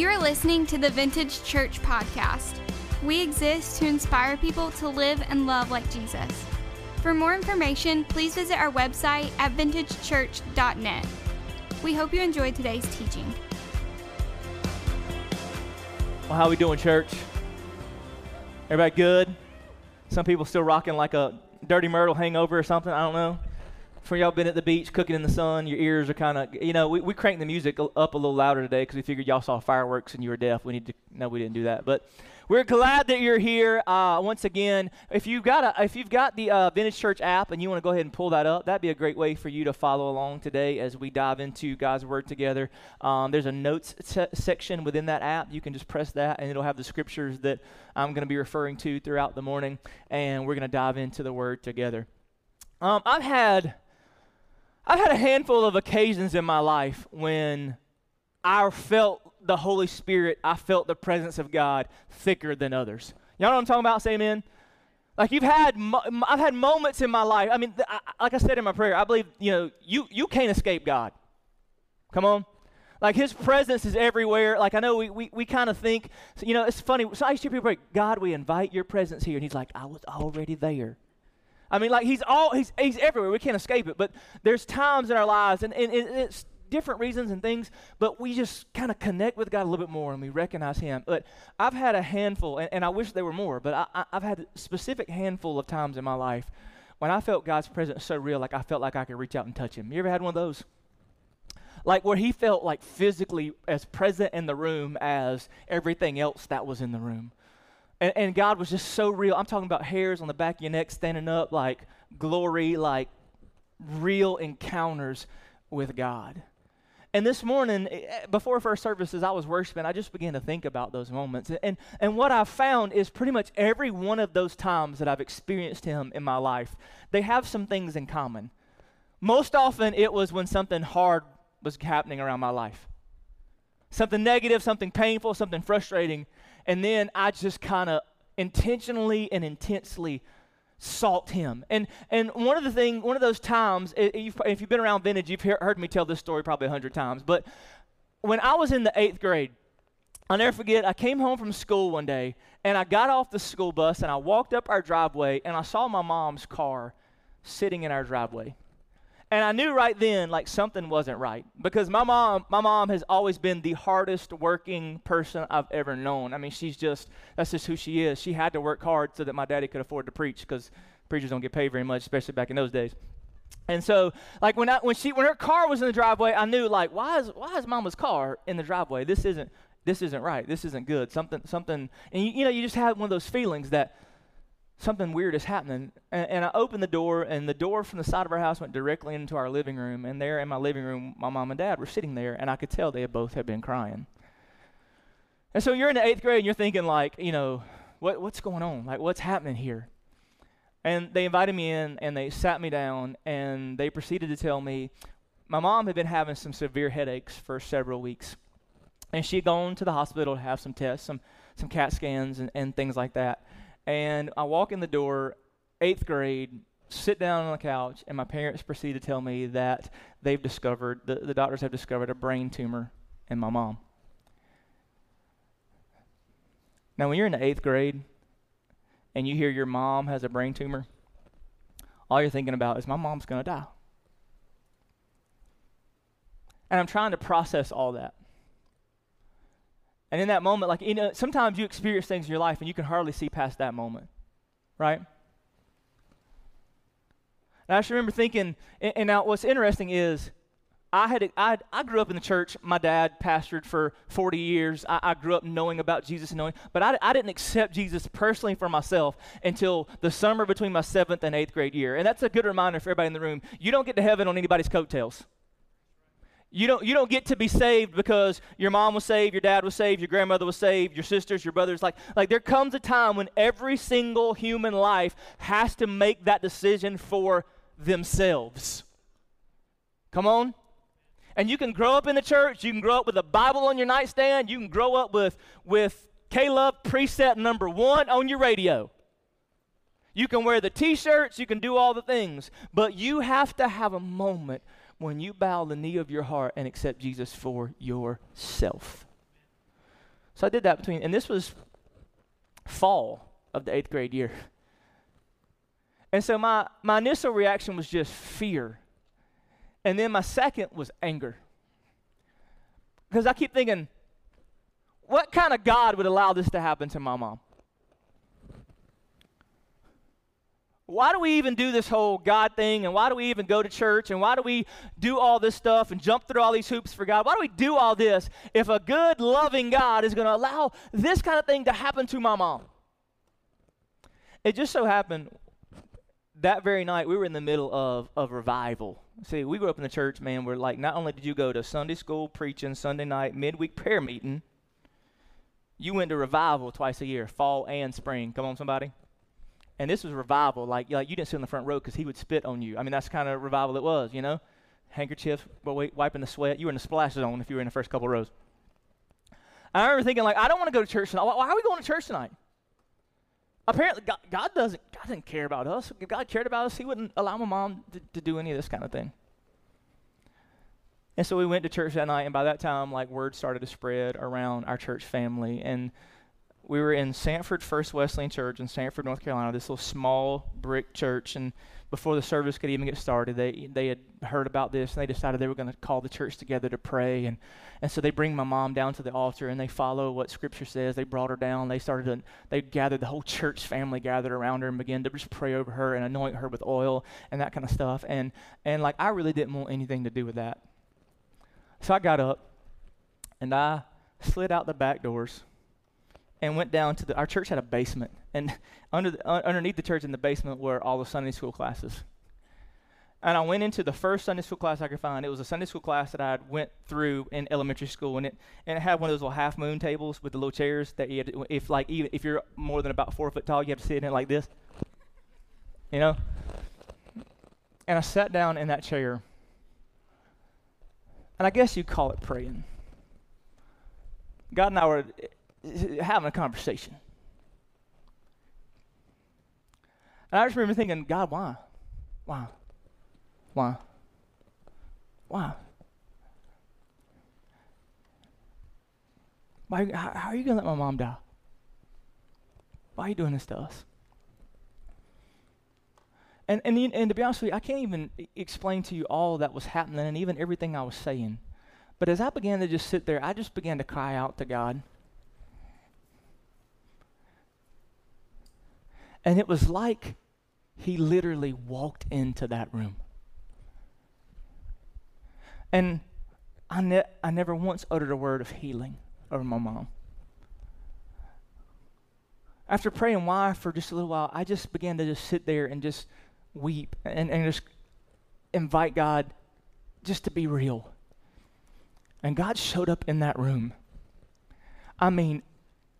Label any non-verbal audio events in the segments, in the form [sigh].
You're listening to the Vintage Church Podcast. We exist to inspire people to live and love like Jesus. For more information, please visit our website at vintagechurch.net. We hope you enjoyed today's teaching. Well, how we doing, church? Everybody good? Some people still rocking like a dirty Myrtle hangover or something. I don't know. For y'all been at the beach cooking in the sun, your ears are kind of, you know, we, we cranked the music up a little louder today because we figured y'all saw fireworks and you were deaf. We need to, no, we didn't do that. But we're glad that you're here. Uh, once again, if you've got a, if you've got the uh, Vintage Church app and you want to go ahead and pull that up, that'd be a great way for you to follow along today as we dive into God's Word together. Um, there's a notes se- section within that app. You can just press that, and it'll have the scriptures that I'm going to be referring to throughout the morning, and we're going to dive into the Word together. Um, I've had I've had a handful of occasions in my life when I felt the Holy Spirit, I felt the presence of God thicker than others. Y'all know what I'm talking about? Say amen. Like you've had, I've had moments in my life. I mean, like I said in my prayer, I believe you know you you can't escape God. Come on, like His presence is everywhere. Like I know we we, we kind of think, you know, it's funny. So I used to hear people pray, God, we invite Your presence here, and He's like, I was already there. I mean, like He's all He's He's everywhere. We can't escape it. But there's times in our lives, and, and, and it's different reasons and things, but we just kind of connect with God a little bit more and we recognize Him. But I've had a handful, and, and I wish there were more, but I, have had a specific handful of times in my life when I felt God's presence so real, like I felt like I could reach out and touch Him. You ever had one of those? Like where He felt like physically as present in the room as everything else that was in the room. And, and God was just so real. I'm talking about hairs on the back of your neck standing up, like glory, like real encounters with God. And this morning, eh, eh, before first services, I was worshiping. I just began to think about those moments. And, and what I found is pretty much every one of those times that I've experienced Him in my life, they have some things in common. Most often, it was when something hard was happening around my life something negative, something painful, something frustrating. And then I just kind of intentionally and intensely sought him. And and one of the thing, one of those times, if you've been around vintage, you've heard me tell this story probably a hundred times. But when I was in the eighth grade, I'll never forget. I came home from school one day, and I got off the school bus, and I walked up our driveway, and I saw my mom's car sitting in our driveway. And I knew right then, like something wasn't right, because my mom, my mom has always been the hardest working person I've ever known. I mean, she's just that's just who she is. She had to work hard so that my daddy could afford to preach, because preachers don't get paid very much, especially back in those days. And so, like when I, when she when her car was in the driveway, I knew like why is why is Mama's car in the driveway? This isn't this isn't right. This isn't good. Something something, and you, you know you just have one of those feelings that something weird is happening. And, and, I opened the door, and the door from the side of our house went directly into our living room. And there in my living room, my mom and dad were sitting there, and I could tell they both had been crying. And so you're in the eighth grade, and you're thinking, like, you know, what, what's going on? Like, what's happening here? And they invited me in, and they sat me down, and they proceeded to tell me my mom had been having some severe headaches for several weeks. And she had gone to the hospital to have some tests, some, some CAT scans, and, and things like that. And I walk in the door, eighth grade, sit down on the couch, and my parents proceed to tell me that they've discovered, the, the doctors have discovered a brain tumor in my mom. Now, when you're in the eighth grade and you hear your mom has a brain tumor, all you're thinking about is my mom's going to die. And I'm trying to process all that. And in that moment, like, you know, sometimes you experience things in your life and you can hardly see past that moment, right? And I just remember thinking, and, and now what's interesting is, I had I, I grew up in the church. My dad pastored for 40 years. I, I grew up knowing about Jesus and knowing, but I, I didn't accept Jesus personally for myself until the summer between my seventh and eighth grade year. And that's a good reminder for everybody in the room. You don't get to heaven on anybody's coattails. You don't, you don't get to be saved because your mom was saved, your dad was saved, your grandmother was saved, your sisters, your brothers. Like, like there comes a time when every single human life has to make that decision for themselves. Come on. And you can grow up in the church, you can grow up with a Bible on your nightstand, you can grow up with, with K-LOVE preset number one on your radio. You can wear the t shirts, you can do all the things, but you have to have a moment when you bow the knee of your heart and accept Jesus for yourself. So I did that between, and this was fall of the eighth grade year. And so my, my initial reaction was just fear. And then my second was anger. Because I keep thinking, what kind of God would allow this to happen to my mom? Why do we even do this whole God thing? And why do we even go to church? And why do we do all this stuff and jump through all these hoops for God? Why do we do all this if a good, loving God is going to allow this kind of thing to happen to my mom? It just so happened that very night we were in the middle of, of revival. See, we grew up in the church, man, where like not only did you go to Sunday school preaching, Sunday night, midweek prayer meeting, you went to revival twice a year, fall and spring. Come on, somebody. And this was revival. Like, like you didn't sit in the front row because he would spit on you. I mean, that's kind of revival it was, you know? Handkerchiefs, wiping the sweat. You were in the splash zone if you were in the first couple rows. I remember thinking, like, I don't want to go to church tonight. Why are we going to church tonight? Apparently, God, God, doesn't. God didn't care about us. If God cared about us, He wouldn't allow my mom to, to do any of this kind of thing. And so we went to church that night, and by that time, like word started to spread around our church family, and we were in Sanford First Wesleyan Church in Sanford, North Carolina, this little small brick church. And before the service could even get started, they, they had heard about this and they decided they were going to call the church together to pray. And, and so they bring my mom down to the altar and they follow what Scripture says. They brought her down. They started to, they gathered, the whole church family gathered around her and began to just pray over her and anoint her with oil and that kind of stuff. And, and like, I really didn't want anything to do with that. So I got up and I slid out the back doors and went down to the, our church had a basement. And [laughs] under the, uh, underneath the church in the basement were all the Sunday school classes. And I went into the first Sunday school class I could find. It was a Sunday school class that I went through in elementary school, and it and it had one of those little half moon tables with the little chairs that you had to, if like even if you're more than about four foot tall, you have to sit in it like this. You know. And I sat down in that chair, and I guess you'd call it praying. God and I were [laughs] having a conversation. And I just remember thinking, God, why? Why? Why? Why? Why how, how are you going to let my mom die? Why are you doing this to us? And, and, and to be honest with you, I can't even explain to you all that was happening and even everything I was saying. But as I began to just sit there, I just began to cry out to God. And it was like he literally walked into that room. And I, ne- I never once uttered a word of healing over my mom. After praying why for just a little while, I just began to just sit there and just weep and, and just invite God just to be real. And God showed up in that room. I mean,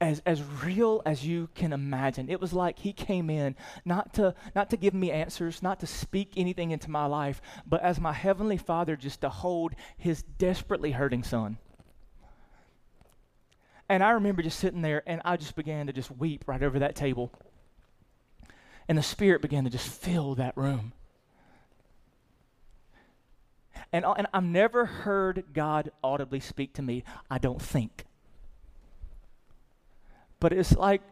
as, as real as you can imagine. It was like he came in not to, not to give me answers, not to speak anything into my life, but as my heavenly father just to hold his desperately hurting son. And I remember just sitting there and I just began to just weep right over that table. And the Spirit began to just fill that room. And, uh, and I've never heard God audibly speak to me, I don't think. But it's like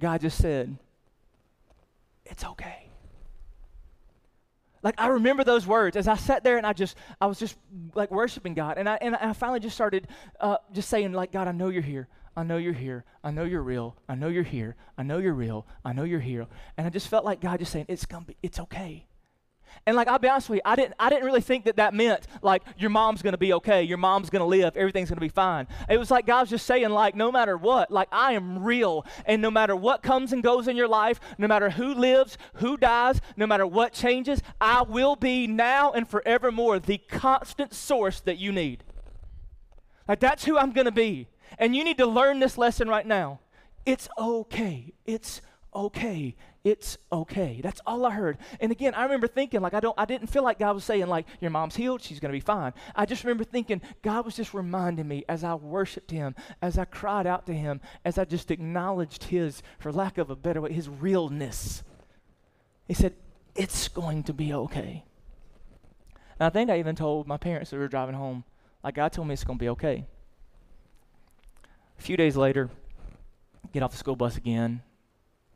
God just said, it's okay. Like I remember those words as I sat there and I just I was just like worshiping God. And I and I finally just started uh, just saying like God I know you're here. I know you're here. I know you're real. I know you're here. I know you're real. I know you're here. And I just felt like God just saying it's gonna be it's okay and like I'll be honest with you, I didn't I didn't really think that that meant like your mom's to be okay, your mom's to live, everything's to be fine. It was like God's just saying like no matter what, like I am real and no matter what comes and goes in your life, no matter who lives, who dies, no matter what changes, I will be now and forevermore the constant source that you need. Like that's who I'm to be. And you need to learn this lesson right now. It's okay. It's okay it's okay. That's all I heard. And again, I remember thinking like I don't I didn't feel like God was saying like your mom's healed, she's to be fine. I just remember thinking God was just reminding me as I worshiped him, as I cried out to him, as I just acknowledged his for lack of a better way, his realness. He said, "It's going to be okay." And I think I even told my parents that we were driving home, like God told me it's to be okay. A few days later, get off the school bus again,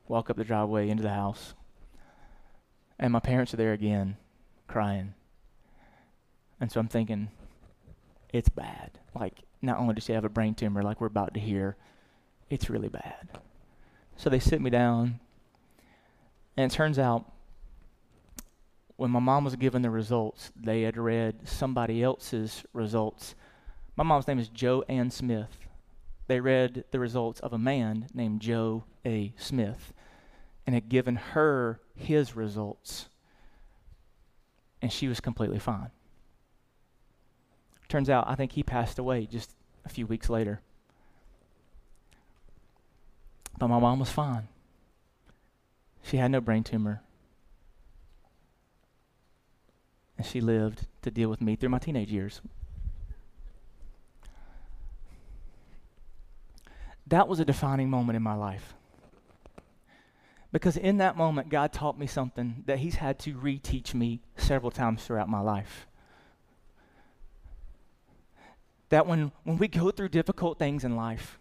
walk up the driveway into the house, and my parents are there again, crying. And so I'm thinking, it's bad. Like, not only does she have a brain tumor, like we're about to hear, it's really bad. So they sit me down, and it turns out when my mom was given the results, they had read somebody else's results. My mom's name is Joe Ann Smith. They read the results of a man named Joe A. Smith and had given her his results. And she was completely fine. Turns out, I think he passed away just a few weeks later. But my mom was fine. She had no brain tumor. And she lived to deal with me through my teenage years. That was a defining moment in my life. Because in that moment, God taught me something that He's had to reteach me several times throughout my life. That when, when we go through difficult things in life,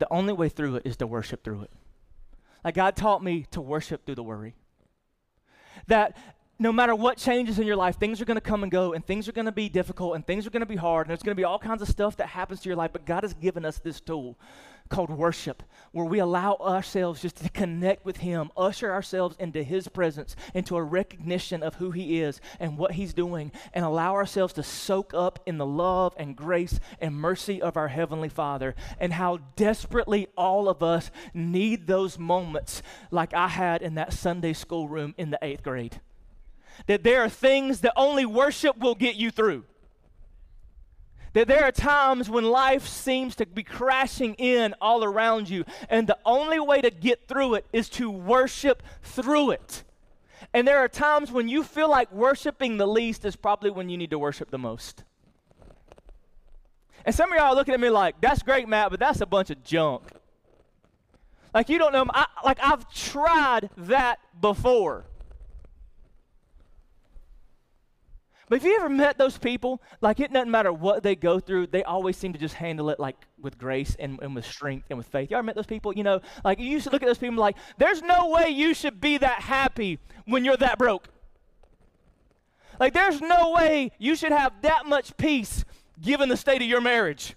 the only way through it is to worship through it. Like God taught me to worship through the worry. That no matter what changes in your life, things are going to come and go, and things are going to be difficult, and things are going to be hard, and there's going to be all kinds of stuff that happens to your life. But God has given us this tool called worship, where we allow ourselves just to connect with Him, usher ourselves into His presence, into a recognition of who He is and what He's doing, and allow ourselves to soak up in the love and grace and mercy of our Heavenly Father, and how desperately all of us need those moments like I had in that Sunday school room in the eighth grade that there are things that only worship will get you through. That there are times when life seems to be crashing in all around you, and the only way to get through it is to worship through it. And there are times when you feel like worshiping the least is probably when you need to worship the most. And some of y'all are looking at me like, that's great, Matt, but that's a bunch of junk. Like, you don't know, I, like, I've tried that before. But if you ever met those people, like it doesn't matter what they go through, they always seem to just handle it like with grace and, and with strength and with faith. You ever met those people? You know, like you used to look at those people like, there's no way you should be that happy when you're that broke. Like there's no way you should have that much peace given the state of your marriage.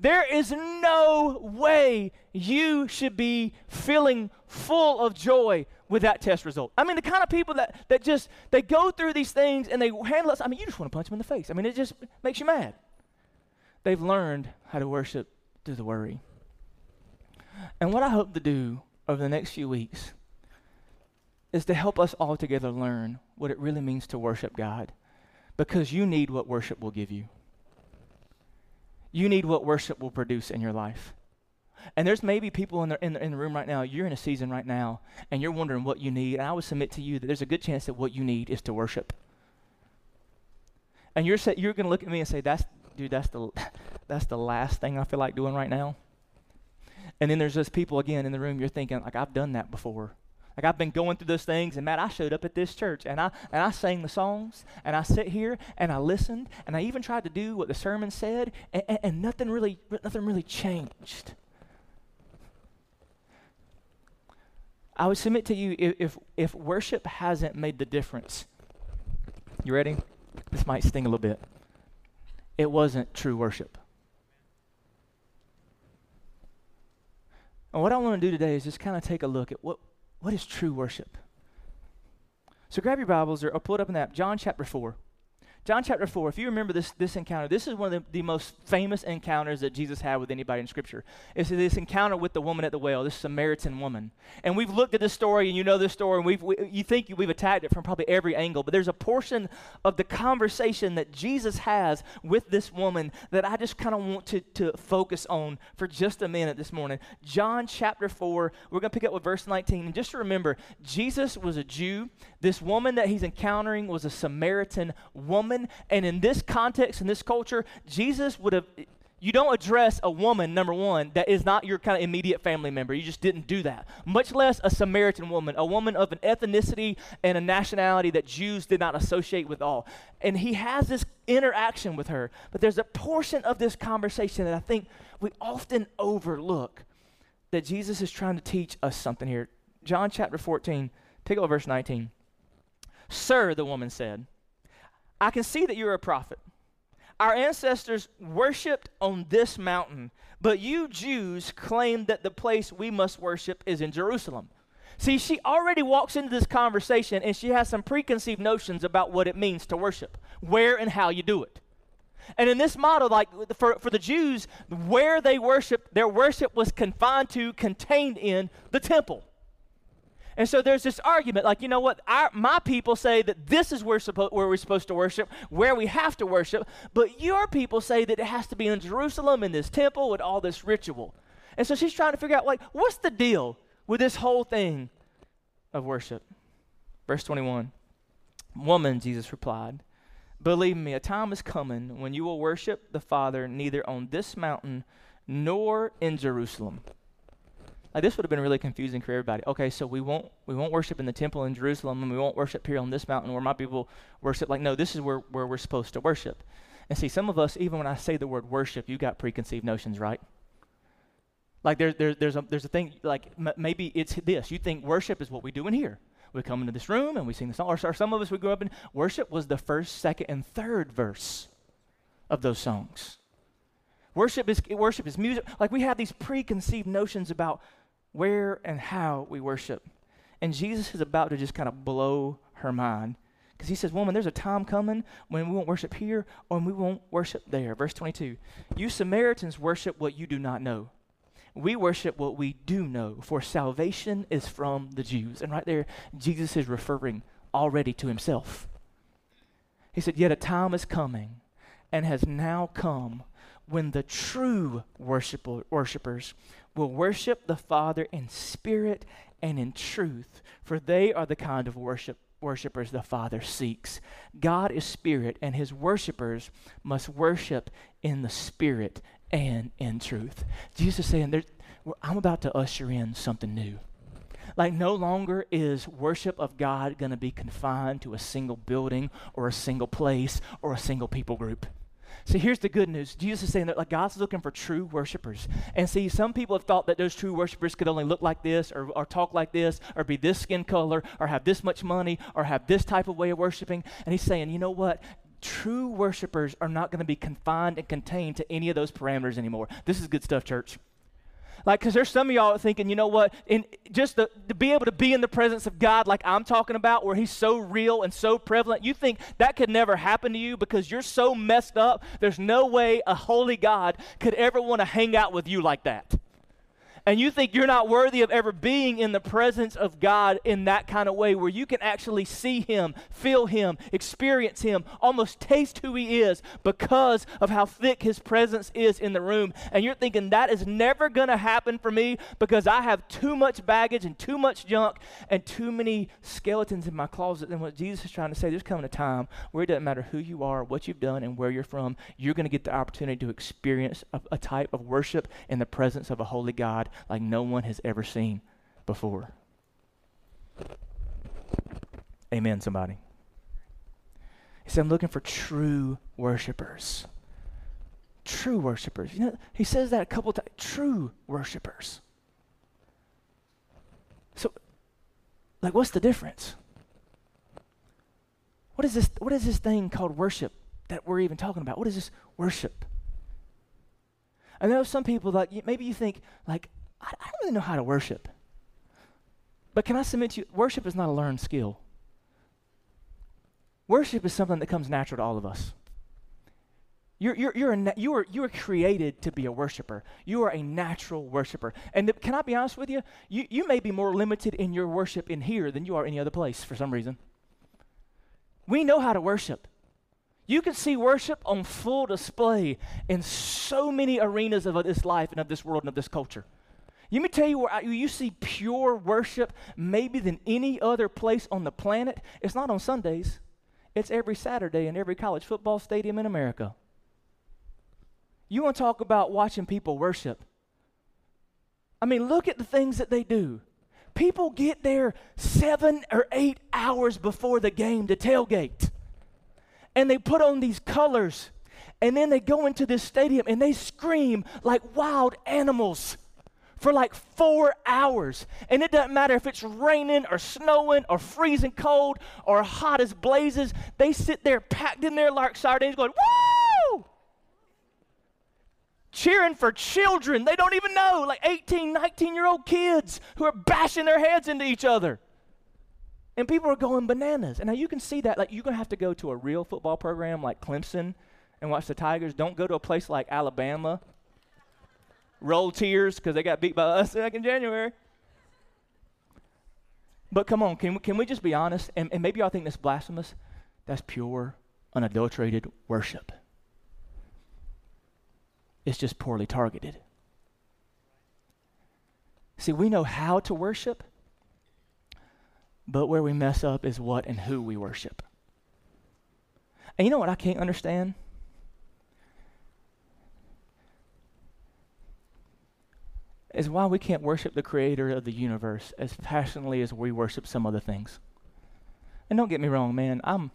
There is no way you should be feeling full of joy with that test result. I mean, the kind of people that, that just, they go through these things and they handle us. I mean, you just want to punch them in the face. I mean, it just makes you mad. They've learned how to worship through the worry. And what I hope to do over the next few weeks is to help us all together learn what it really means to worship God. Because you need what worship will give you. You need what worship will produce in your life. And there's maybe people in the, in the, in the room right now, you're in a season right now, and you're wondering what you need. And I would submit to you that there's a good chance that what you need is to worship. And you're, you're going to look at me and say, that's, dude, that's the, [laughs] that's the last thing I feel like doing right now. And then there's just people again in the room, you're thinking, like, I've done that before. Like I've been going through those things, and Matt, I showed up at this church, and I and I sang the songs, and I sit here and I listened, and I even tried to do what the sermon said, and, and, and nothing really nothing really changed. I would submit to you if, if, worship hasn't made the difference, you ready? This might sting a little bit. It wasn't true worship. And what I want to do today is just kind of take a look at what, what is true worship. So grab your Bibles or, or pull it up in that. John chapter 4. John chapter 4, if you remember this, this encounter, this is one of the, the most famous encounters that Jesus had with anybody in Scripture. It's this encounter with the woman at the well, this Samaritan woman. And we've looked at this story, and you know this story, and we've, we, you think we've attacked it from probably every angle, but there's a portion of the conversation that Jesus has with this woman that I just kind of want to, to focus on for just a minute this morning. John chapter 4, we're going to pick up with verse 19. And just remember, Jesus was a Jew. This woman that he's encountering was a Samaritan woman And in this context, in this culture, Jesus would have you don't address a woman, number one, that is not your kind of immediate family member. You just didn't do that. Much less a Samaritan woman, a woman of an ethnicity and a nationality that Jews did not associate with all. And he has this interaction with her. But there's a portion of this conversation that I think we often overlook that Jesus is trying to teach us something here. John chapter 14, take look verse 19. Sir, the woman said, I can see that you're a prophet. Our ancestors worshiped on this mountain, but you Jews claim that the place we must worship is in Jerusalem. See, she already walks into this conversation and she has some preconceived notions about what it means to worship, where and how you do it. And in this model, like for, for the Jews, where they worshiped, their worship was confined to, contained in the temple. And so there's this argument, like, you know what? Our, my people say that this is where, suppo- where we're supposed to worship, where we have to worship, but your people say that it has to be in Jerusalem in this temple with all this ritual. And so she's trying to figure out, like, what's the deal with this whole thing of worship? Verse 21 Woman, Jesus replied, Believe me, a time is coming when you will worship the Father neither on this mountain nor in Jerusalem. Like this would have been really confusing for everybody. Okay, so we won't we won't worship in the temple in Jerusalem, and we won't worship here on this mountain where my people worship. Like no, this is where where we're supposed to worship. And see, some of us, even when I say the word worship, you got preconceived notions, right? Like there's there, there's a there's a thing like m- maybe it's this. You think worship is what we do in here. We come into this room and we sing the song. Or, or some of us we grew up in worship was the first, second, and third verse of those songs. Worship is worship is music. Like we have these preconceived notions about where and how we worship. And Jesus is about to just kind of blow her mind. Because he says, Woman, there's a time coming when we won't worship here or we won't worship there. Verse 22 You Samaritans worship what you do not know. We worship what we do know, for salvation is from the Jews. And right there, Jesus is referring already to himself. He said, Yet a time is coming and has now come when the true worshiper, worshipers will worship the Father in spirit and in truth, for they are the kind of worship worshipers the Father seeks. God is spirit, and his worshipers must worship in the spirit and in truth. Jesus is saying, I'm about to usher in something new. Like, no longer is worship of God going to be confined to a single building or a single place or a single people group. See, here's the good news. Jesus is saying that like God's looking for true worshipers. And see, some people have thought that those true worshipers could only look like this or, or talk like this or be this skin color or have this much money or have this type of way of worshiping. And he's saying, you know what? True worshipers are not going to be confined and contained to any of those parameters anymore. This is good stuff, church. Like, because there's some of y'all thinking, you know what, in just the, to be able to be in the presence of God, like I'm talking about, where He's so real and so prevalent, you think that could never happen to you because you're so messed up. There's no way a holy God could ever want to hang out with you like that and you think you're not worthy of ever being in the presence of God in that kind of way where you can actually see Him, feel Him, experience Him, almost taste who He is because of how thick His presence is in the room. And you're thinking that is never going to happen for me because I have too much baggage and too much junk and too many skeletons in my closet. And what Jesus is trying to say, there's coming a time where it doesn't matter who you are, what you've done, and where you're from, you're going to get the opportunity to experience a, a type of worship in the presence of a holy God like no one has ever seen before. Amen, somebody. He said, I'm looking for true worshipers. True worshipers. You know, he says that a couple times. True worshipers. So, like, what's the difference? What is this? What is this thing called worship that we're even talking about? What is this worship? I know some people like maybe you think like I, don't really know how to worship. But can I submit to you, worship is not a learned skill. Worship is something that comes natural to all of us. You're, you're, you're, a, you, are, you are created to be a worshiper. You are a natural worshiper. And can I be honest with you? you? You may be more limited in your worship in here than you are any other place for some reason. We know how to worship. You can see worship on full display in so many arenas of this life and of this world and of this culture. Let me tell you where you see pure worship maybe than any other place on the planet. It's not on Sundays. It's every Saturday in every college football stadium in America. You want to talk about watching people worship? I mean, look at the things that they do. People get there seven or eight hours before the game to tailgate. And they put on these colors. And then they go into this stadium and they scream like wild animals for like four hours. And it doesn't matter if it's raining or snowing or freezing cold or hot as blazes. They sit there packed in there like sardines going, woo! Cheering for children they don't even know, like 18, 19 year old kids who are bashing their heads into each other. And people are going bananas. And now you can see that, like, you're going to have to go to a real football program like Clemson and watch the Tigers. Don't go to a place like Alabama roll tears because they got beat by us back in January. But come on, can we, can we just be honest? And, and maybe y'all think this blasphemous. That's pure, unadulterated worship. It's just poorly targeted. See, we know how to worship, but where we mess up is what and who we worship. And you know what I can't understand? Is why we can't worship the creator of the universe as passionately as we worship some other things. And don't get me wrong, man, I'm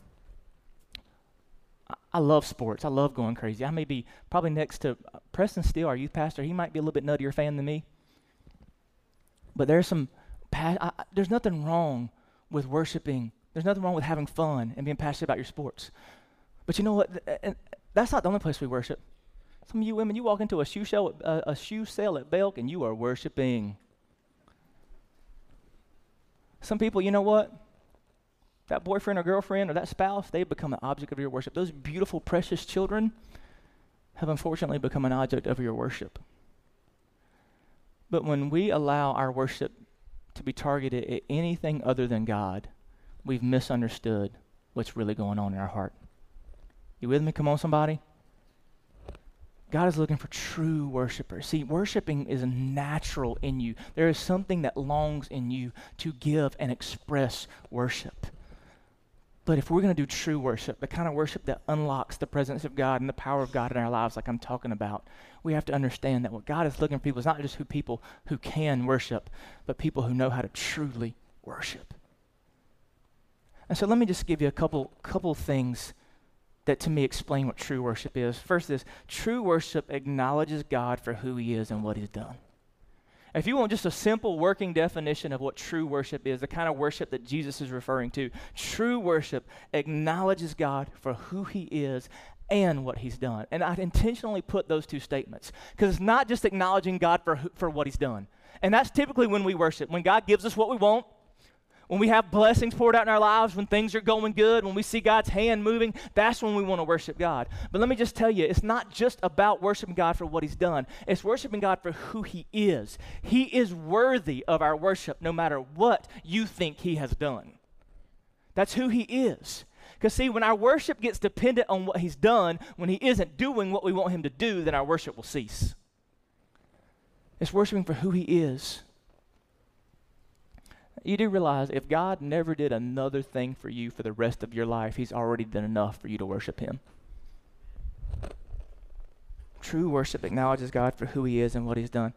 I love sports. I love going crazy. I may be probably next to Preston Steele, our youth pastor. He might be a little bit nuttier fan than me. But there's some, I, there's nothing wrong with worshiping. There's nothing wrong with having fun and being passionate about your sports. But you know what? Th- that's not the only place we worship. Some of you women, you walk into a shoe sale, uh, a shoe sale at Belk, and you are worshiping. Some people, you know what? That boyfriend or girlfriend or that spouse, they become an object of your worship. Those beautiful, precious children have unfortunately become an object of your worship. But when we allow our worship to be targeted at anything other than God, we've misunderstood what's really going on in our heart. You with me? Come on, somebody. God is looking for true worshipers. See, worshiping is natural in you. There is something that longs in you to give and express worship. But if we're going to do true worship, the kind of worship that unlocks the presence of God and the power of God in our lives, like I'm talking about, we have to understand that what God is looking for people is not just who people who can worship, but people who know how to truly worship. And so let me just give you a couple couple things that to me explain what true worship is. First is true worship acknowledges God for who he is and what he's done. If you want just a simple working definition of what true worship is, the kind of worship that Jesus is referring to, true worship acknowledges God for who he is and what he's done. And I intentionally put those two statements because it's not just acknowledging God for, for what he's done. And that's typically when we worship. When God gives us what we want, when we have blessings poured out in our lives, when things are going good, when we see God's hand moving, that's when we want to worship God. But let me just tell you, it's not just about worshiping God for what He's done, it's worshiping God for who He is. He is worthy of our worship no matter what you think He has done. That's who He is. Because, see, when our worship gets dependent on what He's done, when He isn't doing what we want Him to do, then our worship will cease. It's worshiping for who He is you do realize if God never did another thing for you for the rest of your life, He's already done enough for you to worship Him. True worship acknowledges God for who He is and what He's done.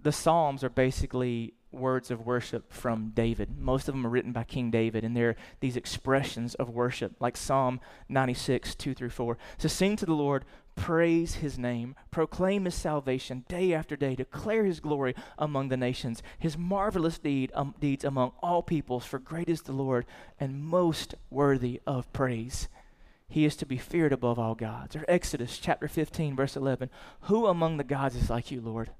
The Psalms are basically words of worship from David. Most of them are written by King David, and they're these expressions of worship, like Psalm 96, 2 through 4. So sing to the Lord, praise his name, proclaim his salvation day after day, declare his glory among the nations, his marvelous deed, um, deeds among all peoples, for great is the Lord and most worthy of praise. He is to be feared above all gods. Or Exodus chapter 15, verse 11. Who among the gods is like you, Lord?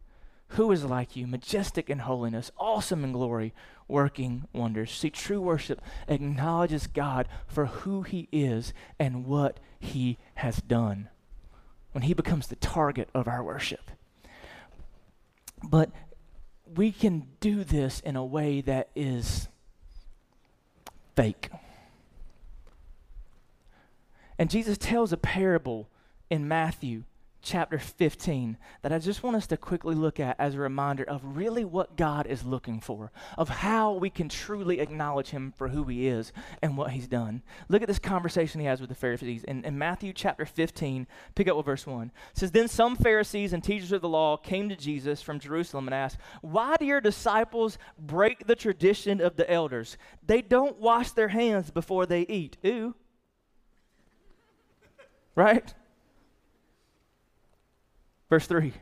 Who is like you, majestic in holiness, awesome in glory, working wonders? See, true worship acknowledges God for who he is and what he has done when he becomes the target of our worship. But we can do this in a way that is fake. And Jesus tells a parable in Matthew chapter 15 that I just want us to quickly look at as a reminder of really what God is looking for, of how we can truly acknowledge Him for who He is and what He's done. Look at this conversation He has with the Pharisees. In, in Matthew chapter 15, pick up with verse 1. It says, Then some Pharisees and teachers of the law came to Jesus from Jerusalem and asked, Why do your disciples break the tradition of the elders? They don't wash their hands before they eat. Ooh. Right? Verse 3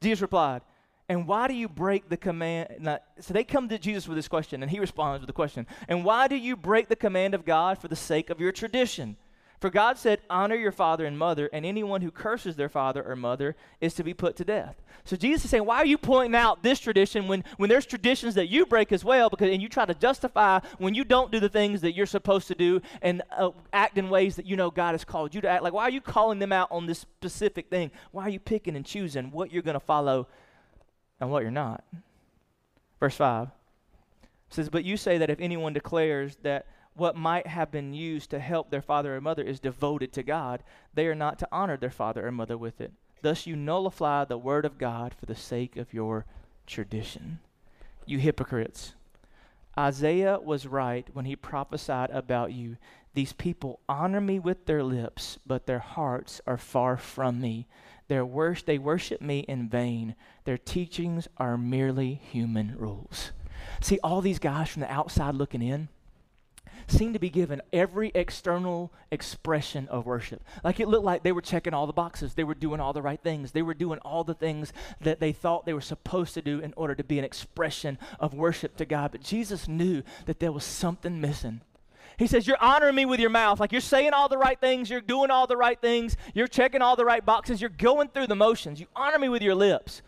Jesus replied, And why do you break the command? Now, so they come to Jesus with this question, and he responds with the question, And why do you break the command of God for the sake of your tradition? For God said, Honor your father and mother, and anyone who curses their father or mother is to be put to death. So Jesus is saying, Why are you pointing out this tradition when, when there's traditions that you break as well? Because and you try to justify when you don't do the things that you're supposed to do and uh, act in ways that you know God has called you to act. Like, why are you calling them out on this specific thing? Why are you picking and choosing what you're going to follow and what you're not? Verse 5 says, But you say that if anyone declares that what might have been used to help their father or mother is devoted to God, they are not to honor their father or mother with it. Thus you nullify the word of God for the sake of your tradition. You hypocrites. Isaiah was right when he prophesied about you. These people honor me with their lips, but their hearts are far from me. Their they worship me in vain. Their teachings are merely human rules. See, all these guys from the outside looking in, seemed to be given every external expression of worship. Like it looked like they were checking all the boxes, they were doing all the right things, they were doing all the things that they thought they were supposed to do in order to be an expression of worship to God. But Jesus knew that there was something missing. He says, You're honoring me with your mouth. Like you're saying all the right things, you're doing all the right things, you're checking all the right boxes, you're going through the motions. You honor me with your lips,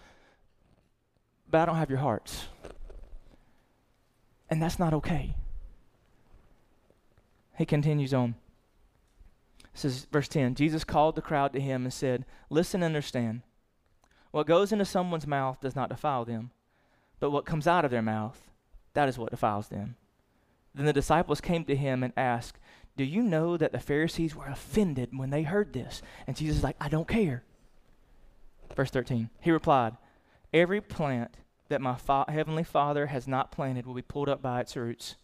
but I don't have your hearts. And that's not okay. He continues on. This is verse 10. Jesus called the crowd to him and said, Listen and understand. What goes into someone's mouth does not defile them, but what comes out of their mouth, that is what defiles them. Then the disciples came to him and asked, Do you know that the Pharisees were offended when they heard this? And Jesus is like, I don't care. Verse 13. He replied, Every plant that my fa- heavenly Father has not planted will be pulled up by its roots.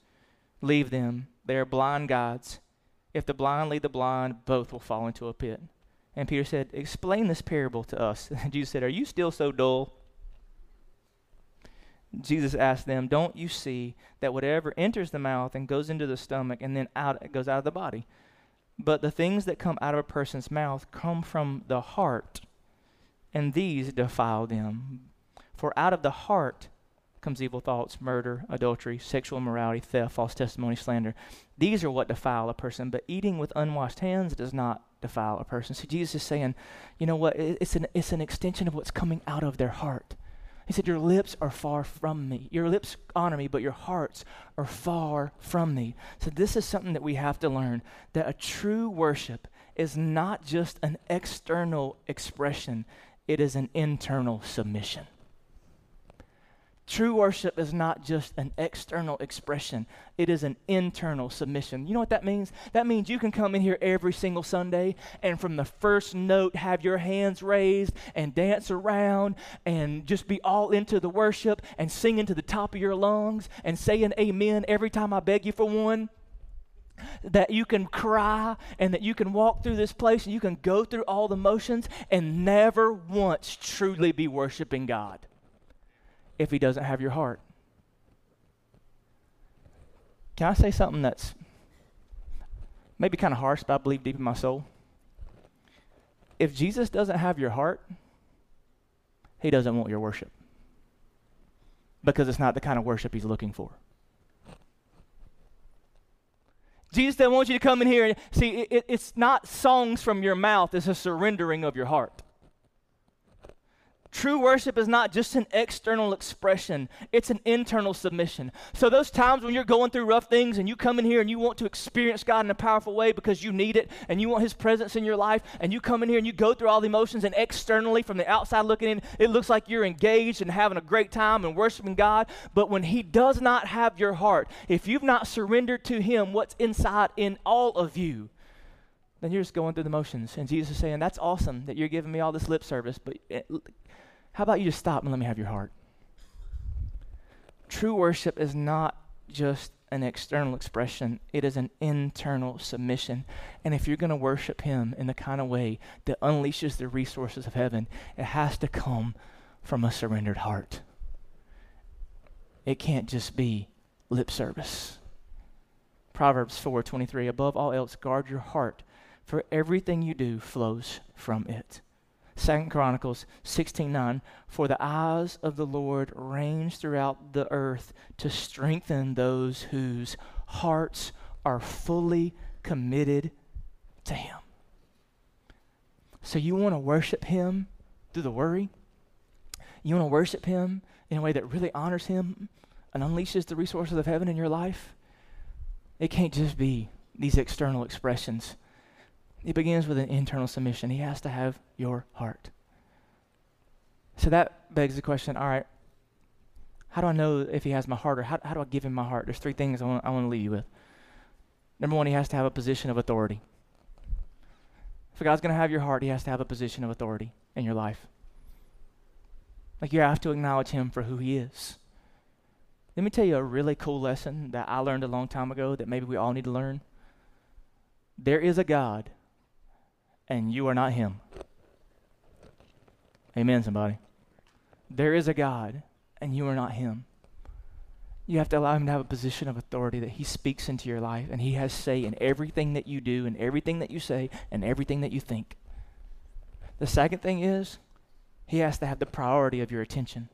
Leave them they are blind guides. If the blind lead the blind, both will fall into a pit. And Peter said, Explain this parable to us. And [laughs] Jesus said, Are you still so dull? Jesus asked them, Don't you see that whatever enters the mouth and goes into the stomach and then out goes out of the body? But the things that come out of a person's mouth come from the heart, and these defile them. For out of the heart comes evil thoughts, murder, adultery, sexual immorality, theft, false testimony, slander. These are what defile a person, but eating with unwashed hands does not defile a person. So Jesus is saying, you know what? It's an, it's an extension of what's coming out of their heart. He said, Your lips are far from me. Your lips honor me, but your hearts are far from me. So, this is something that we have to learn that a true worship is not just an external expression, it is an internal submission. True worship is not just an external expression, it is an internal submission. You know what that means? That means you can come in here every single Sunday and from the first note have your hands raised and dance around and just be all into the worship and singing to the top of your lungs and saying amen every time I beg you for one that you can cry and that you can walk through this place and you can go through all the motions and never once truly be worshiping God if he doesn't have your heart. Can I say something that's maybe kind of harsh, but I believe deep in my soul? If Jesus doesn't have your heart, he doesn't want your worship because it's not the kind of worship he's looking for. Jesus doesn't want you to come in here and see, it, it's not songs from your mouth, it's a surrendering of your heart. True worship is not just an external expression, it's an internal submission. So, those times when you're going through rough things and you come in here and you want to experience God in a powerful way because you need it and you want His presence in your life, and you come in here and you go through all the emotions, and externally, from the outside looking in, it looks like you're engaged and having a great time and worshiping God. But when He does not have your heart, if you've not surrendered to Him what's inside in all of you, then you're just going through the motions. And Jesus is saying, That's awesome that you're giving me all this lip service, but how about you just stop and let me have your heart? True worship is not just an external expression, it is an internal submission. And if you're going to worship Him in the kind of way that unleashes the resources of heaven, it has to come from a surrendered heart. It can't just be lip service. Proverbs 4:23 Above all else guard your heart for everything you do flows from it. Second Chronicles 16:9 For the eyes of the Lord range throughout the earth to strengthen those whose hearts are fully committed to him. So you want to worship him through the worry? You want to worship him in a way that really honors him and unleashes the resources of heaven in your life? It can't just be these external expressions it begins with an internal submission. He has to have your heart. So that begs the question all right, how do I know if he has my heart, or how, how do I give him my heart? There's three things I want, I want to leave you with. Number one, he has to have a position of authority. If God's going to have your heart, he has to have a position of authority in your life. Like you have to acknowledge him for who he is. Let me tell you a really cool lesson that I learned a long time ago that maybe we all need to learn. There is a God and you are not him. Amen, somebody. There is a God, and you are not him. You have to allow him to have a position of authority that he speaks into your life, and he has say in everything that you do, and everything that you say, and everything that you think. The second thing is, he has to have the priority of your attention.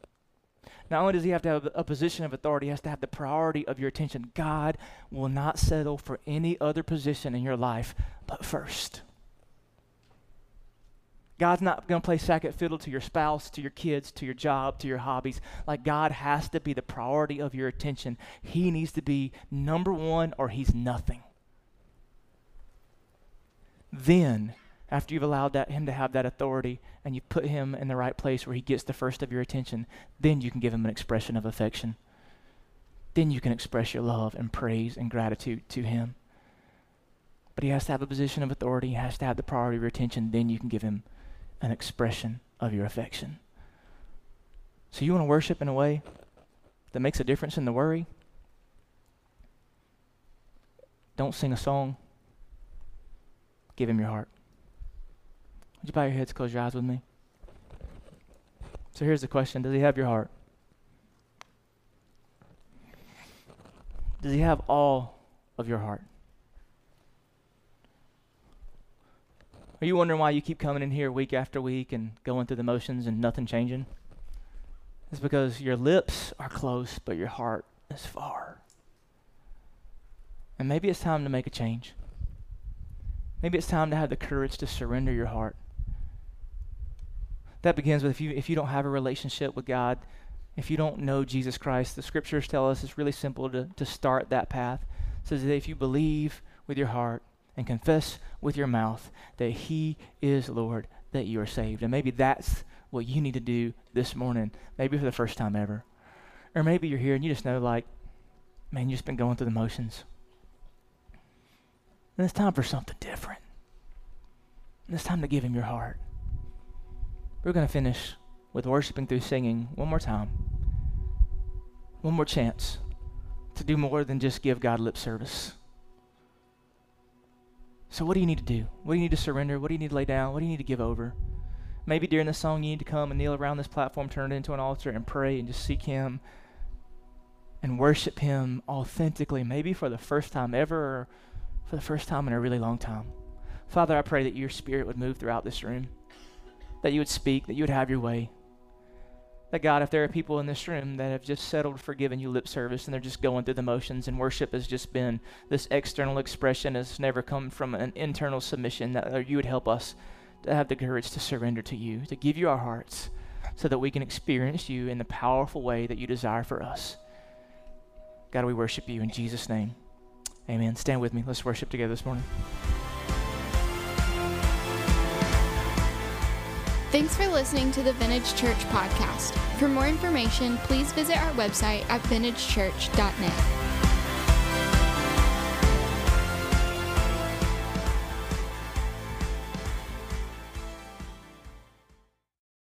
Not only does he have to have a position of authority, he has to have the priority of your attention. God will not settle for any other position in your life but first. God's not going to play second fiddle to your spouse, to your kids, to your job, to your hobbies. Like God has to be the priority of your attention. He needs to be number one or he's nothing. Then, after you've allowed that, him to have that authority and you put him in the right place where he gets the first of your attention, then you can give him an expression of affection. Then you can express your love and praise and gratitude to him. But he has to have a position of authority, he has to have the priority of your attention, then you can give him an expression of your affection. So you want to worship in a way that makes a difference in the worry? Don't sing a song. Give him your heart. Would you bow your heads, close your eyes with me? So here's the question Does he have your heart? Does he have all of your heart? Are you wondering why you keep coming in here week after week and going through the motions and nothing changing? It's because your lips are close, but your heart is far. And maybe it's time to make a change. Maybe it's time to have the courage to surrender your heart. That begins with if you if you don't have a relationship with God, if you don't know Jesus Christ, the scriptures tell us it's really simple to, to start that path. It says that if you believe with your heart and confess with your mouth that He is Lord, that you are saved. And maybe that's what you need to do this morning, maybe for the first time ever. Or maybe you're here and you just know, like, man, you've just been going through the motions. And it's time for something different. And it's time to give Him your heart. We're going to finish with worshiping through singing one more time. One more chance to do more than just give God lip service. So, what do you need to do? What do you need to surrender? What do you need to lay down? What do you need to give over? Maybe during the song, you need to come and kneel around this platform, turn it into an altar, and pray and just seek Him and worship Him authentically, maybe for the first time ever or for the first time in a really long time. Father, I pray that your Spirit would move throughout this room, that you would speak, that you would have your way. That God, if there are people in this room that have just settled for giving you lip service and they're just going through the motions and worship has just been this external expression has never come from an internal submission, that you would help us to have the courage to surrender to you, to give you our hearts so that we can experience you in the powerful way that you desire for us. God, we worship you in Jesus' name. Amen. Stand with me. Let's worship together this morning. Thanks for listening to the Vintage Church podcast. For more information, please visit our website at vintagechurch.net.